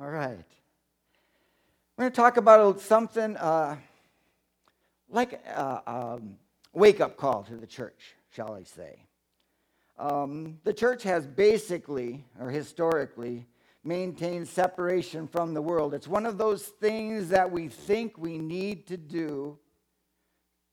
All right. We're going to talk about something uh, like a um, wake up call to the church, shall I say. Um, the church has basically, or historically, maintained separation from the world. It's one of those things that we think we need to do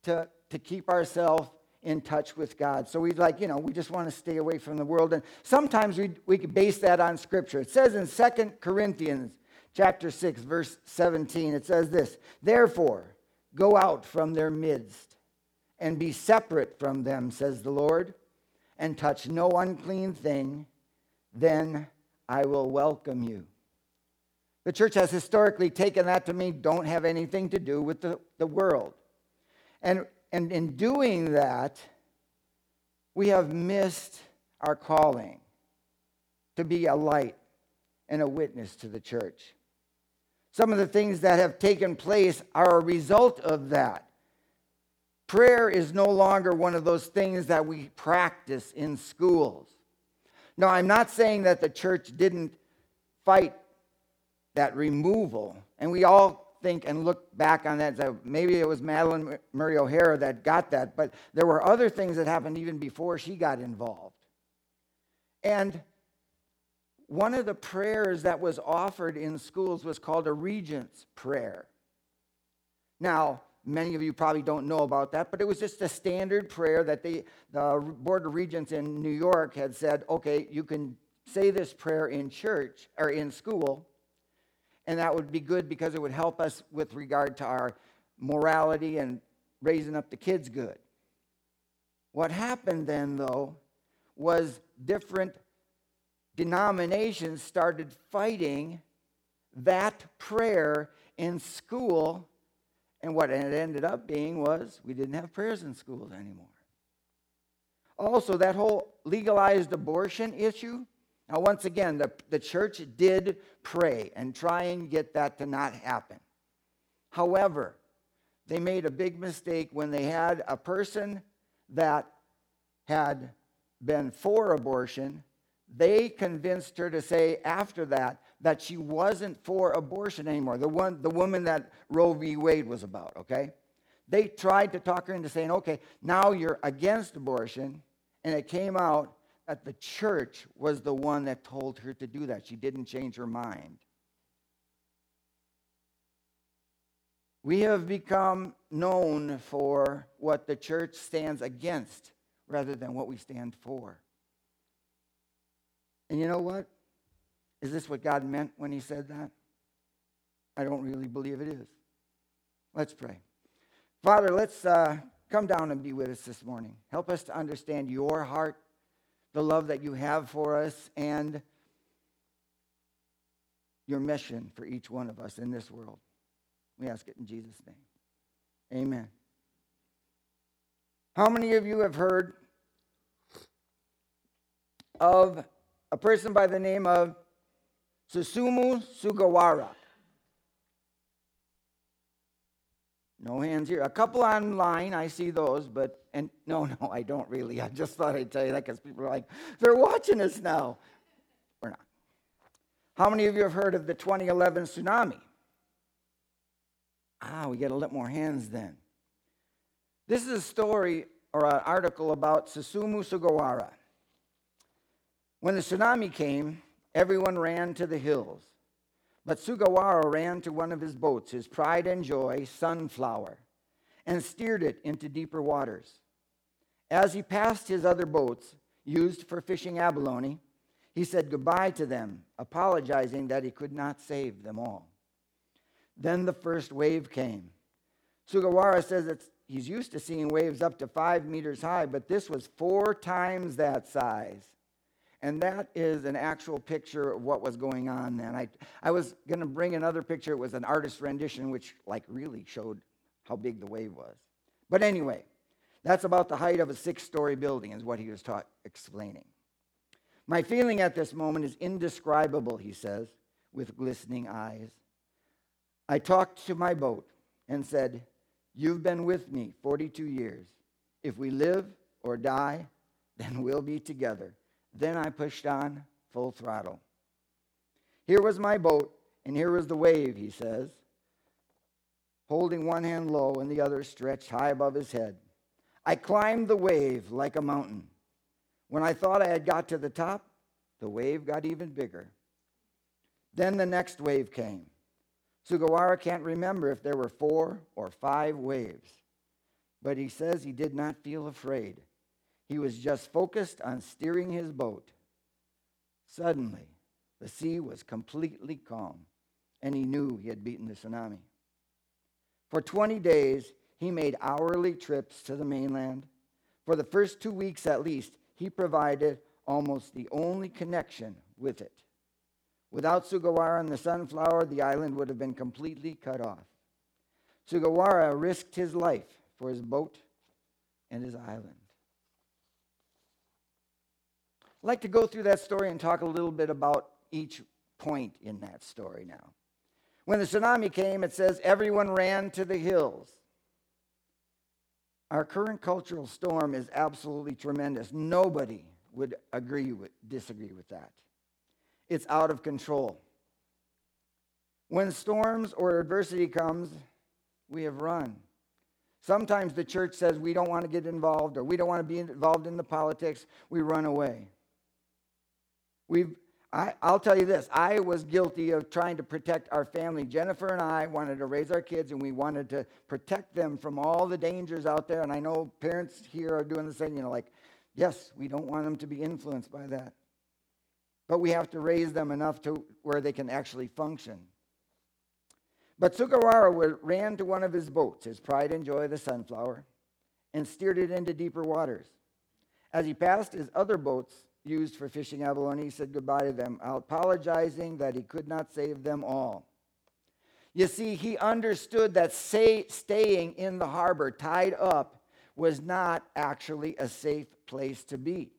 to, to keep ourselves in touch with God. So we like, you know, we just want to stay away from the world. And sometimes we, we can base that on scripture. It says in Second Corinthians chapter 6, verse 17, it says this, Therefore, go out from their midst and be separate from them, says the Lord, and touch no unclean thing, then I will welcome you. The church has historically taken that to mean don't have anything to do with the, the world. And and in doing that, we have missed our calling to be a light and a witness to the church. Some of the things that have taken place are a result of that. Prayer is no longer one of those things that we practice in schools. Now, I'm not saying that the church didn't fight that removal, and we all think and look back on that. So maybe it was Madalyn Murray O'Hair that got that, but there were other things that happened even before she got involved. And one of the prayers that was offered in schools was called a regent's prayer. Now, many of you probably don't know about that, but it was just a standard prayer that they, the Board of Regents in New York had said, okay, you can say this prayer in church or in school, and that would be good because it would help us with regard to our morality and raising up the kids good. What happened then, though, was different denominations started fighting that prayer in school. And what it ended up being was we didn't have prayers in schools anymore. Also, that whole legalized abortion issue now, once again, the, the church did pray and try and get that to not happen. However, they made a big mistake when they had a person that had been for abortion. They convinced her to say after that that she wasn't for abortion anymore. The one, the woman that Roe v. Wade was about. Okay, they tried to talk her into saying, "Okay, now you're against abortion," and it came out that the church was the one that told her to do that. She didn't change her mind. We have become known for what the church stands against rather than what we stand for. And you know what? Is this what God meant when He said that? I don't really believe it is. Let's pray. Father, let's uh, come down and be with us this morning. Help us to understand your heart the love that you have for us, and your mission for each one of us in this world. We ask it in Jesus' name. Amen. How many of you have heard of a person by the name of Susumu Sugawara? No hands here. A couple online, I see those, but, and no, no, I don't really. I just thought I'd tell you that because people are like, they're watching us now. We're not. How many of you have heard of the 2011 tsunami? Ah, we get a lot more hands then. This is a story or an article about Susumu Sugawara. When the tsunami came, everyone ran to the hills. But Sugawara ran to one of his boats, his pride and joy, Sunflower, and steered it into deeper waters. As he passed his other boats, used for fishing abalone, he said goodbye to them, apologizing that he could not save them all. Then the first wave came. Sugawara says that he's used to seeing waves up to five meters high, but this was four times that size. And that is an actual picture of what was going on then. I, I was going to bring another picture. It was an artist's rendition, which like really showed how big the wave was. But anyway, that's about the height of a six-story building is what he was taught, explaining. My feeling at this moment is indescribable, he says, with glistening eyes. I talked to my boat and said, You've been with me 42 years. If we live or die, then we'll be together. Then I pushed on full throttle. Here was my boat, and here was the wave, he says, holding one hand low and the other stretched high above his head. I climbed the wave like a mountain. When I thought I had got to the top, the wave got even bigger. Then the next wave came. Sugawara can't remember if there were four or five waves, but he says he did not feel afraid. He was just focused on steering his boat. Suddenly, the sea was completely calm, and he knew he had beaten the tsunami. For 20 days, he made hourly trips to the mainland. For the first two weeks at least, he provided almost the only connection with it. Without Sugawara and the sunflower, the island would have been completely cut off. Sugawara risked his life for his boat and his island. I'd like to go through that story and talk a little bit about each point in that story now. When the tsunami came, it says everyone ran to the hills. Our current cultural storm is absolutely tremendous. Nobody would agree with, disagree with that. It's out of control. When storms or adversity comes, we have run. Sometimes the church says we don't want to get involved or we don't want to be involved in the politics. We run away. We've, I, will tell you this I was guilty of trying to protect our family. Jennifer and I wanted to raise our kids and we wanted to protect them from all the dangers out there. And I know parents here are doing the same, you know, like, yes, we don't want them to be influenced by that. But we have to raise them enough to where they can actually function. But Sugawara ran to one of his boats, his pride and joy, the sunflower, and steered it into deeper waters. As he passed his other boats, used for fishing abalone. He said goodbye to them, apologizing that he could not save them all. You see, he understood that say, staying in the harbor tied up was not actually a safe place to be.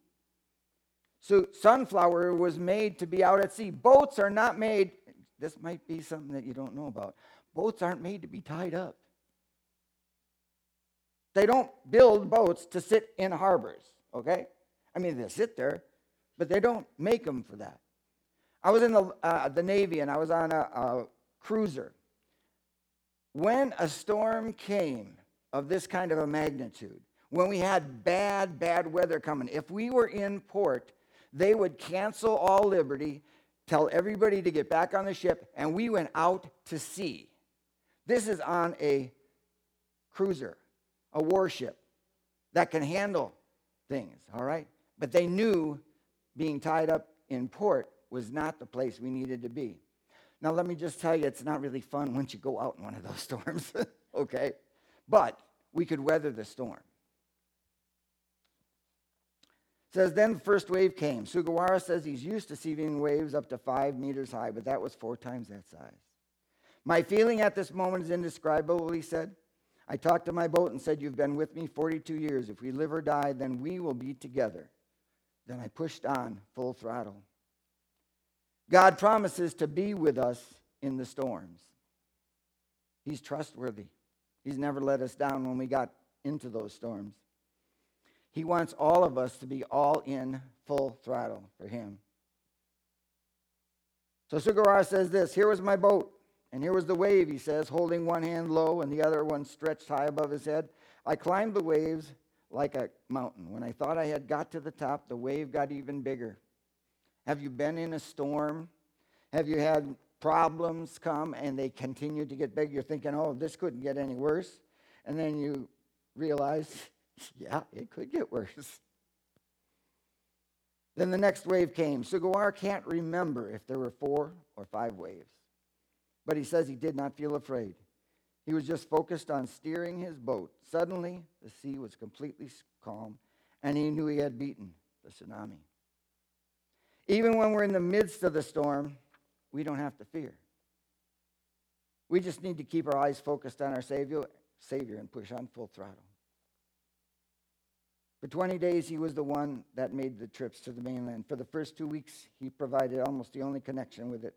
So, sunflower was made to be out at sea. Boats are not made, this might be something that you don't know about. Boats aren't made to be tied up. They don't build boats to sit in harbors, okay? I mean, they sit there, but they don't make them for that. I was in the, uh, the Navy and I was on a, a cruiser. When a storm came of this kind of a magnitude, when we had bad, bad weather coming, if we were in port, they would cancel all liberty, tell everybody to get back on the ship, and we went out to sea. This is on a cruiser, a warship that can handle things, all right? But they knew being tied up in port was not the place we needed to be. Now, let me just tell you, it's not really fun once you go out in one of those storms, okay? But we could weather the storm. It says, then the first wave came. Sugawara says he's used to seeing waves up to five meters high, but that was four times that size. My feeling at this moment is indescribable, he said. I talked to my boat and said, You've been with me 42 years. If we live or die, then we will be together. Then I pushed on full throttle. God promises to be with us in the storms. He's trustworthy. He's never let us down when we got into those storms. He wants all of us to be all in full throttle for Him. So Sugawara says this Here was my boat, and here was the wave, he says, holding one hand low and the other one stretched high above his head. I climbed the waves like a mountain. When I thought I had got to the top, the wave got even bigger. Have you been in a storm? Have you had problems come and they continue to get big? You're thinking, oh, this couldn't get any worse. And then you realize, yeah, it could get worse. Then the next wave came. Sugawara can't remember if there were four or five waves, but he says he did not feel afraid. He was just focused on steering his boat. Suddenly, the sea was completely calm, and he knew he had beaten the tsunami. Even when we're in the midst of the storm, we don't have to fear. We just need to keep our eyes focused on our Savior, Savior and push on full throttle. For 20 days, he was the one that made the trips to the mainland. For the first two weeks, he provided almost the only connection with it.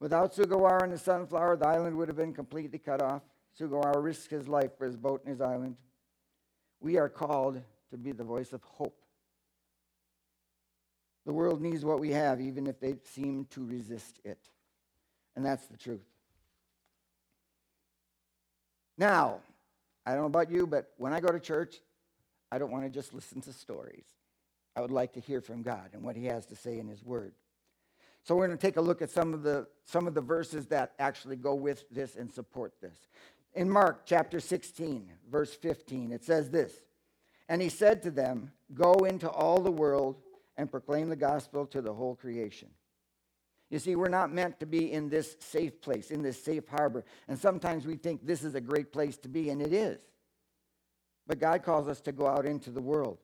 Without Sugawara and the sunflower, the island would have been completely cut off. Sugawara risked his life for his boat and his island. We are called to be the voice of hope. The world needs what we have, even if they seem to resist it. And that's the truth. Now, I don't know about you, but when I go to church, I don't want to just listen to stories. I would like to hear from God and what He has to say in His Word. So we're going to take a look at some of the some of the verses that actually go with this and support this. In Mark chapter 16, verse 15, it says this. And he said to them, Go into all the world and proclaim the gospel to the whole creation. You see, we're not meant to be in this safe place, in this safe harbor. And sometimes we think this is a great place to be, and it is. But God calls us to go out into the world.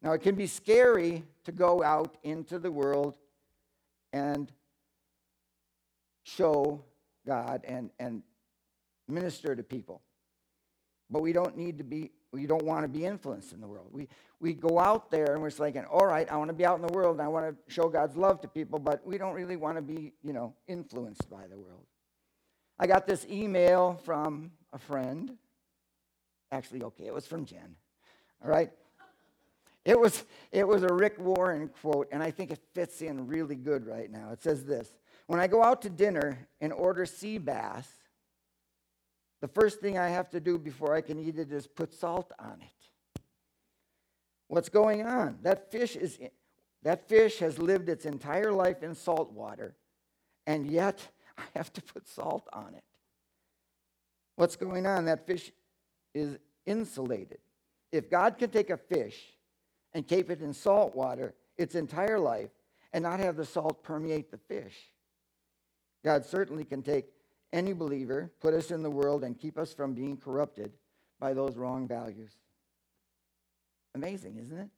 Now, it can be scary to go out into the world and show God and, and minister to people. But we don't need to be, we don't want to be influenced in the world. We, we go out there and we're thinking, all right, I want to be out in the world and I want to show God's love to people, but we don't really want to be, you know, influenced by the world. I got this email from a friend. Actually, okay, it was from Jen. All right. It was, it was a Rick Warren quote, and I think it fits in really good right now. It says this When I go out to dinner and order sea bass, the first thing I have to do before I can eat it is put salt on it. What's going on? That fish is that fish has lived its entire life in salt water, and yet I have to put salt on it. What's going on? That fish is insulated. If God can take a fish and keep it in salt water its entire life and not have the salt permeate the fish, God certainly can take any believer, put us in the world, and keep us from being corrupted by those wrong values. Amazing, isn't it?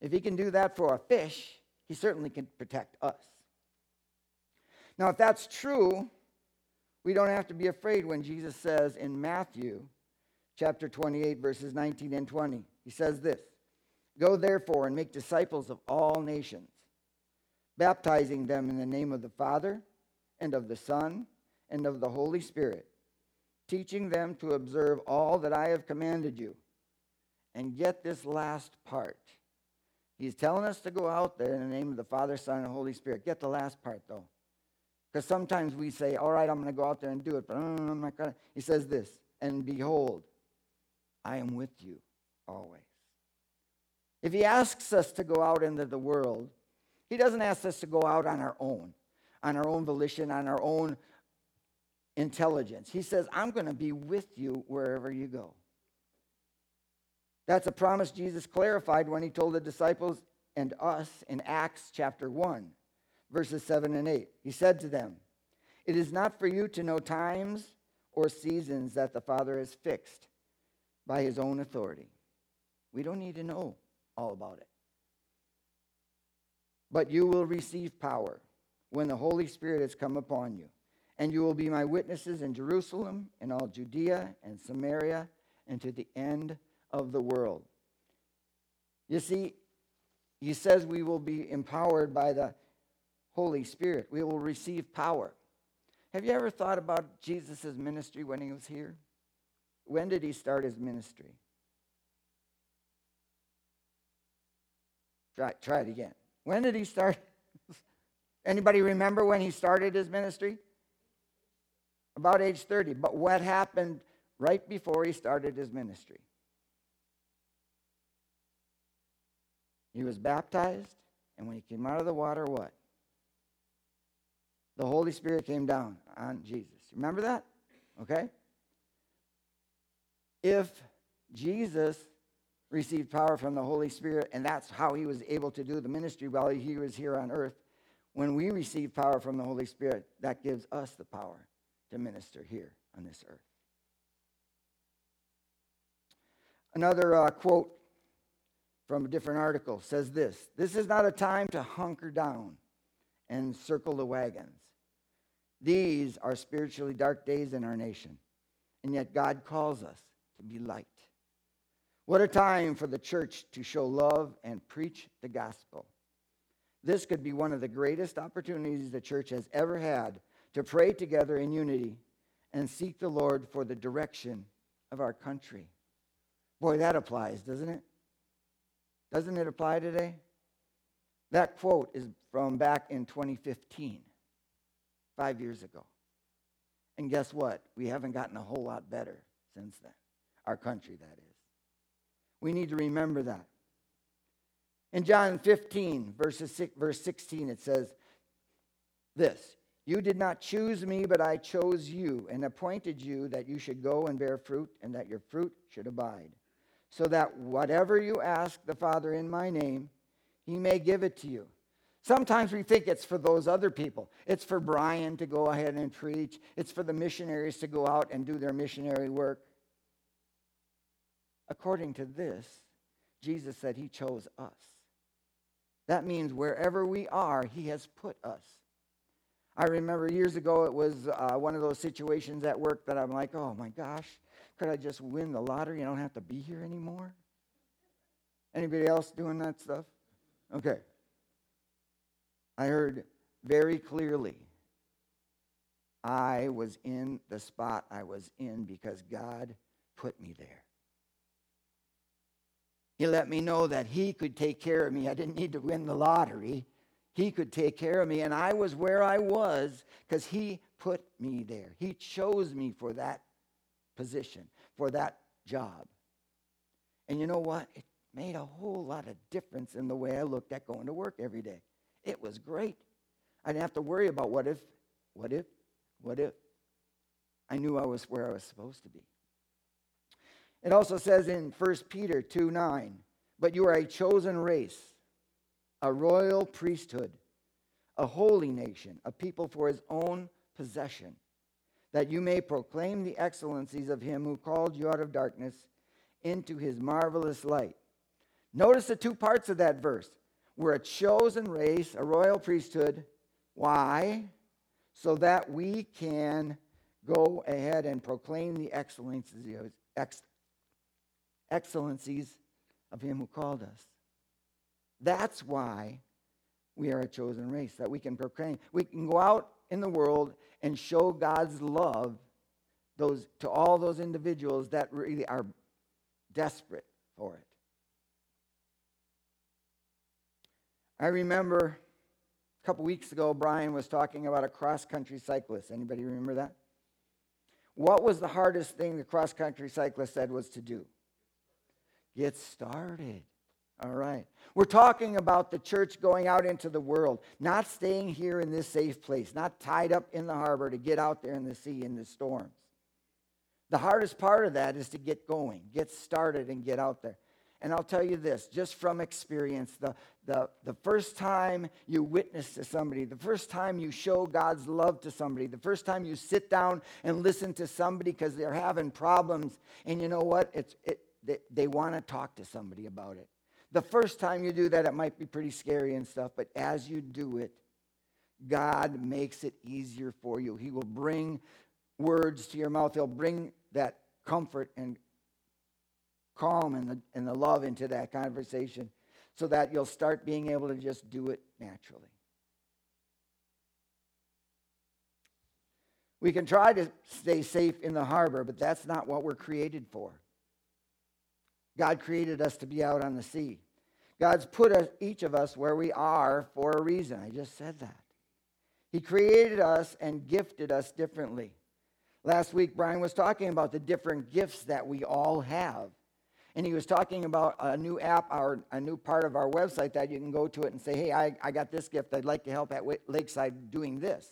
If he can do that for a fish, he certainly can protect us. Now, if that's true, we don't have to be afraid when Jesus says in Matthew chapter 28, verses 19 and 20, he says this Go therefore and make disciples of all nations, baptizing them in the name of the Father and of the Son and of the Holy Spirit, teaching them to observe all that I have commanded you. And get this last part. He's telling us to go out there in the name of the Father, Son, and Holy Spirit. Get the last part, though. Because sometimes we say, all right, I'm going to go out there and do it, but I'm not going to. He says this, and behold, I am with you always. If he asks us to go out into the world, he doesn't ask us to go out on our own, on our own volition, on our own intelligence. He says, I'm going to be with you wherever you go. That's a promise Jesus clarified when he told the disciples and us in Acts chapter 1, verses 7 and 8. He said to them, It is not for you to know times or seasons that the Father has fixed by his own authority. We don't need to know all about it. But you will receive power when the Holy Spirit has come upon you and you will be my witnesses in Jerusalem, in all Judea and Samaria, and to the end of the world. You see, he says we will be empowered by the Holy Spirit. We will receive power. Have you ever thought about Jesus' ministry when he was here? When did he start his ministry? Try, try it again. When did he start? Anybody remember when he started his ministry? About age 30. But what happened right before he started his ministry? He was baptized, and when he came out of the water, what? The Holy Spirit came down on Jesus. Remember that? Okay? If Jesus received power from the Holy Spirit, and that's how he was able to do the ministry while he was here on earth, when we receive power from the Holy Spirit, that gives us the power to minister here on this earth. Another uh, quote from a different article says this This is not a time to hunker down and circle the wagons. These are spiritually dark days in our nation, and yet God calls us to be light. What a time for the church to show love and preach the gospel. This could be one of the greatest opportunities the church has ever had to pray together in unity and seek the Lord for the direction of our country. Boy, that applies, doesn't it? Doesn't it apply today? That quote is from back in 2015, five years ago. And guess what? We haven't gotten a whole lot better since then. Our country, that is. We need to remember that. In John 15, verses verse 16, it says this You did not choose me, but I chose you and appointed you that you should go and bear fruit and that your fruit should abide, so that whatever you ask the Father in my name, he may give it to you. Sometimes we think it's for those other people. It's for Brian to go ahead and preach, it's for the missionaries to go out and do their missionary work. According to this, Jesus said he chose us. That means wherever we are, he has put us. I remember years ago, it was uh, one of those situations at work that I'm like, oh my gosh, could I just win the lottery? I don't have to be here anymore. Anybody else doing that stuff? Okay. I heard very clearly I was in the spot I was in because God put me there. He let me know that He could take care of me. I didn't need to win the lottery. He could take care of me. And I was where I was because He put me there. He chose me for that position, for that job. And you know what? It made a whole lot of difference in the way I looked at going to work every day. It was great. I didn't have to worry about what if, what if, what if. I knew I was where I was supposed to be. It also says in 1 Peter 2 9, but you are a chosen race, a royal priesthood, a holy nation, a people for his own possession, that you may proclaim the excellencies of him who called you out of darkness into his marvelous light. Notice the two parts of that verse. We're a chosen race, a royal priesthood. Why? So that we can go ahead and proclaim the excellencies, excellencies of him who called us. That's why we are a chosen race, that we can proclaim. We can go out in the world and show God's love those, to all those individuals that really are desperate for it. I remember a couple weeks ago, Brian was talking about a cross country cyclist. Anybody remember that? What was the hardest thing the cross country cyclist said was to do? Get started. All right. We're talking about the church going out into the world, not staying here in this safe place, not tied up in the harbor to get out there in the sea in the storms. The hardest part of that is to get going, get started, and get out there. And I'll tell you this, just from experience, the, the, the first time you witness to somebody, the first time you show God's love to somebody, the first time you sit down and listen to somebody because they're having problems, and you know what? It's, it, they, they want to talk to somebody about it. The first time you do that, it might be pretty scary and stuff, but as you do it, God makes it easier for you. He will bring words to your mouth, He'll bring that comfort and calm and the, and the love into that conversation so that you'll start being able to just do it naturally. We can try to stay safe in the harbor, but that's not what we're created for. God created us to be out on the sea. God's put us, each of us where we are for a reason. I just said that. He created us and gifted us differently. Last week, Brian was talking about the different gifts that we all have. And he was talking about a new app, or a new part of our website that you can go to it and say, hey, I, I got this gift. I'd like to help at Lakeside doing this.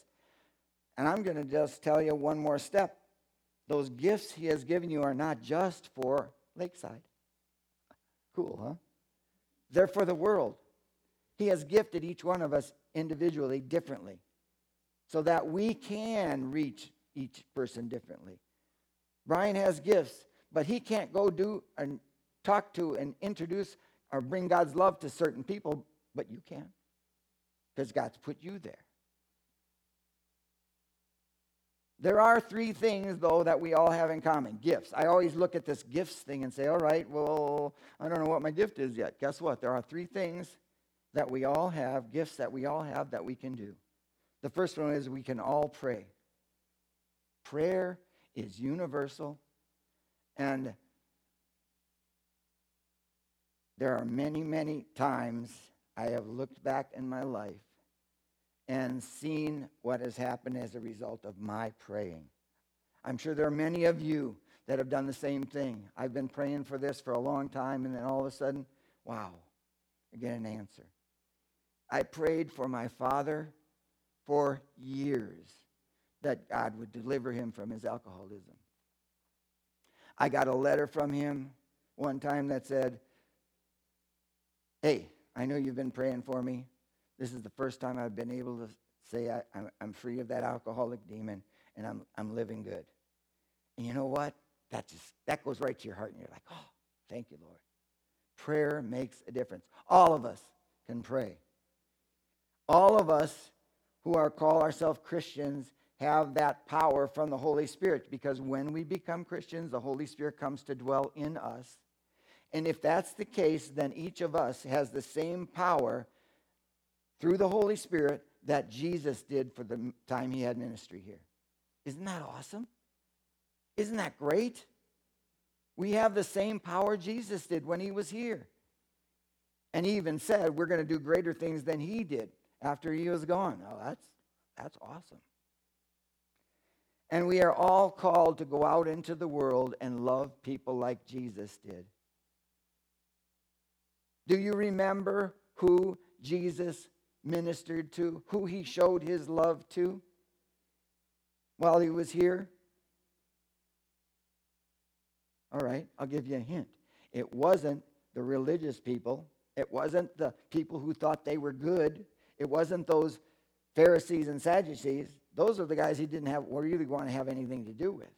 And I'm going to just tell you one more step. Those gifts he has given you are not just for Lakeside. Cool, huh? They're for the world. He has gifted each one of us individually differently so that we can reach each person differently. Brian has gifts, but he can't go do and talk to and introduce or bring God's love to certain people, but you can because God's put you there. There are three things, though, that we all have in common gifts. I always look at this gifts thing and say, all right, well, I don't know what my gift is yet. Guess what? There are three things that we all have, gifts that we all have that we can do. The first one is we can all pray. Prayer is universal, and there are many, many times I have looked back in my life and seen what has happened as a result of my praying. I'm sure there are many of you that have done the same thing. I've been praying for this for a long time, and then all of a sudden, wow, I get an answer. I prayed for my father for years that God would deliver him from his alcoholism. I got a letter from him one time that said, Hey, I know you've been praying for me. This is the first time I've been able to say I, am free of that alcoholic demon and I'm, I'm living good. And you know what? That just that goes right to your heart, and you're like, oh, thank you, Lord. Prayer makes a difference. All of us can pray. All of us who are call ourselves Christians have that power from the Holy Spirit because when we become Christians, the Holy Spirit comes to dwell in us. And if that's the case, then each of us has the same power through the Holy Spirit that Jesus did for the time he had ministry here. Isn't that awesome? Isn't that great? We have the same power Jesus did when he was here. And he even said, We're going to do greater things than he did after he was gone. Oh, that's, that's awesome. And we are all called to go out into the world and love people like Jesus did. Do you remember who Jesus ministered to, who he showed his love to while he was here? All right, I'll give you a hint. It wasn't the religious people, it wasn't the people who thought they were good, it wasn't those Pharisees and Sadducees. Those are the guys he didn't have really want to have anything to do with.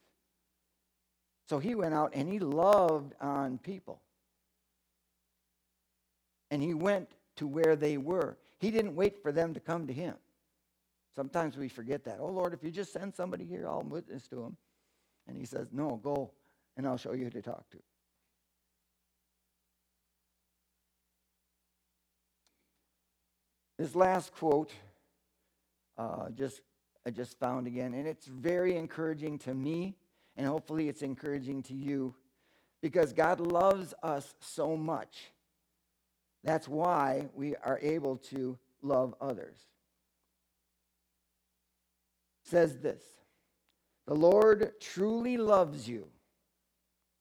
So he went out and he loved on people. And he went to where they were. He didn't wait for them to come to him. Sometimes we forget that. Oh, Lord, if you just send somebody here, I'll witness to him. And he says, No, go, and I'll show you who to talk to. This last quote, uh, just I just found again, and it's very encouraging to me, and hopefully it's encouraging to you, because God loves us so much. That's why we are able to love others. It says this The Lord truly loves you,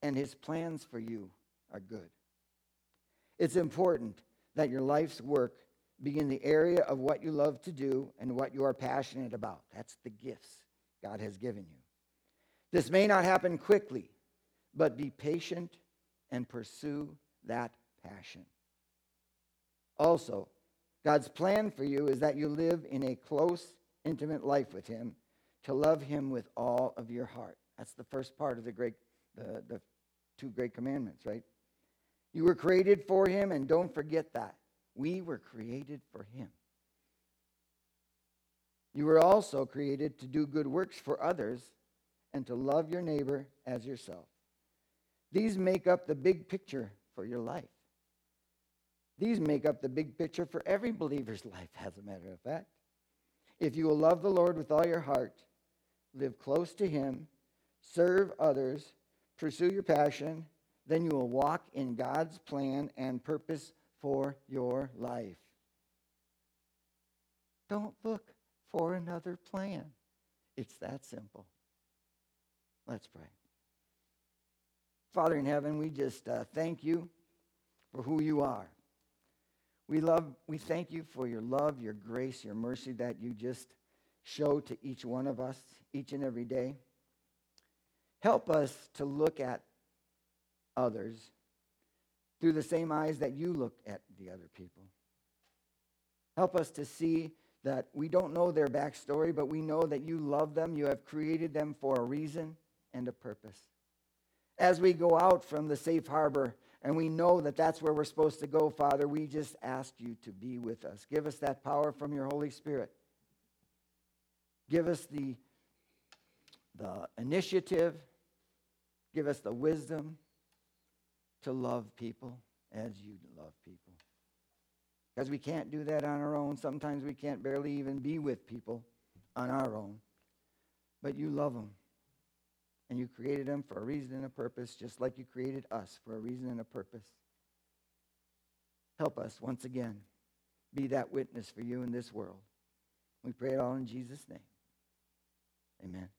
and his plans for you are good. It's important that your life's work be in the area of what you love to do and what you are passionate about. That's the gifts God has given you. This may not happen quickly, but be patient and pursue that passion. Also, God's plan for you is that you live in a close, intimate life with Him, to love Him with all of your heart. That's the first part of the great, the, the two great commandments, right? You were created for Him, and don't forget that. We were created for Him. You were also created to do good works for others and to love your neighbor as yourself. These make up the big picture for your life. These make up the big picture for every believer's life, as a matter of fact. If you will love the Lord with all your heart, live close to Him, serve others, pursue your passion, then you will walk in God's plan and purpose for your life. Don't look for another plan. It's that simple. Let's pray. Father in heaven, we just uh, thank you for who you are. We love, we thank you for your love, your grace, your mercy that you just show to each one of us each and every day. Help us to look at others through the same eyes that you look at the other people. Help us to see that we don't know their backstory, but we know that you love them. You have created them for a reason and a purpose. As we go out from the safe harbor and we know that that's where we're supposed to go, Father. We just ask you to be with us. Give us that power from your Holy Spirit. Give us the, the initiative. Give us the wisdom to love people as you love people. Because we can't do that on our own. Sometimes we can't barely even be with people on our own. But you love them and you created them for a reason and a purpose, just like you created us for a reason and a purpose. Help us once again be that witness for you in this world. We pray it all in Jesus' name. Amen.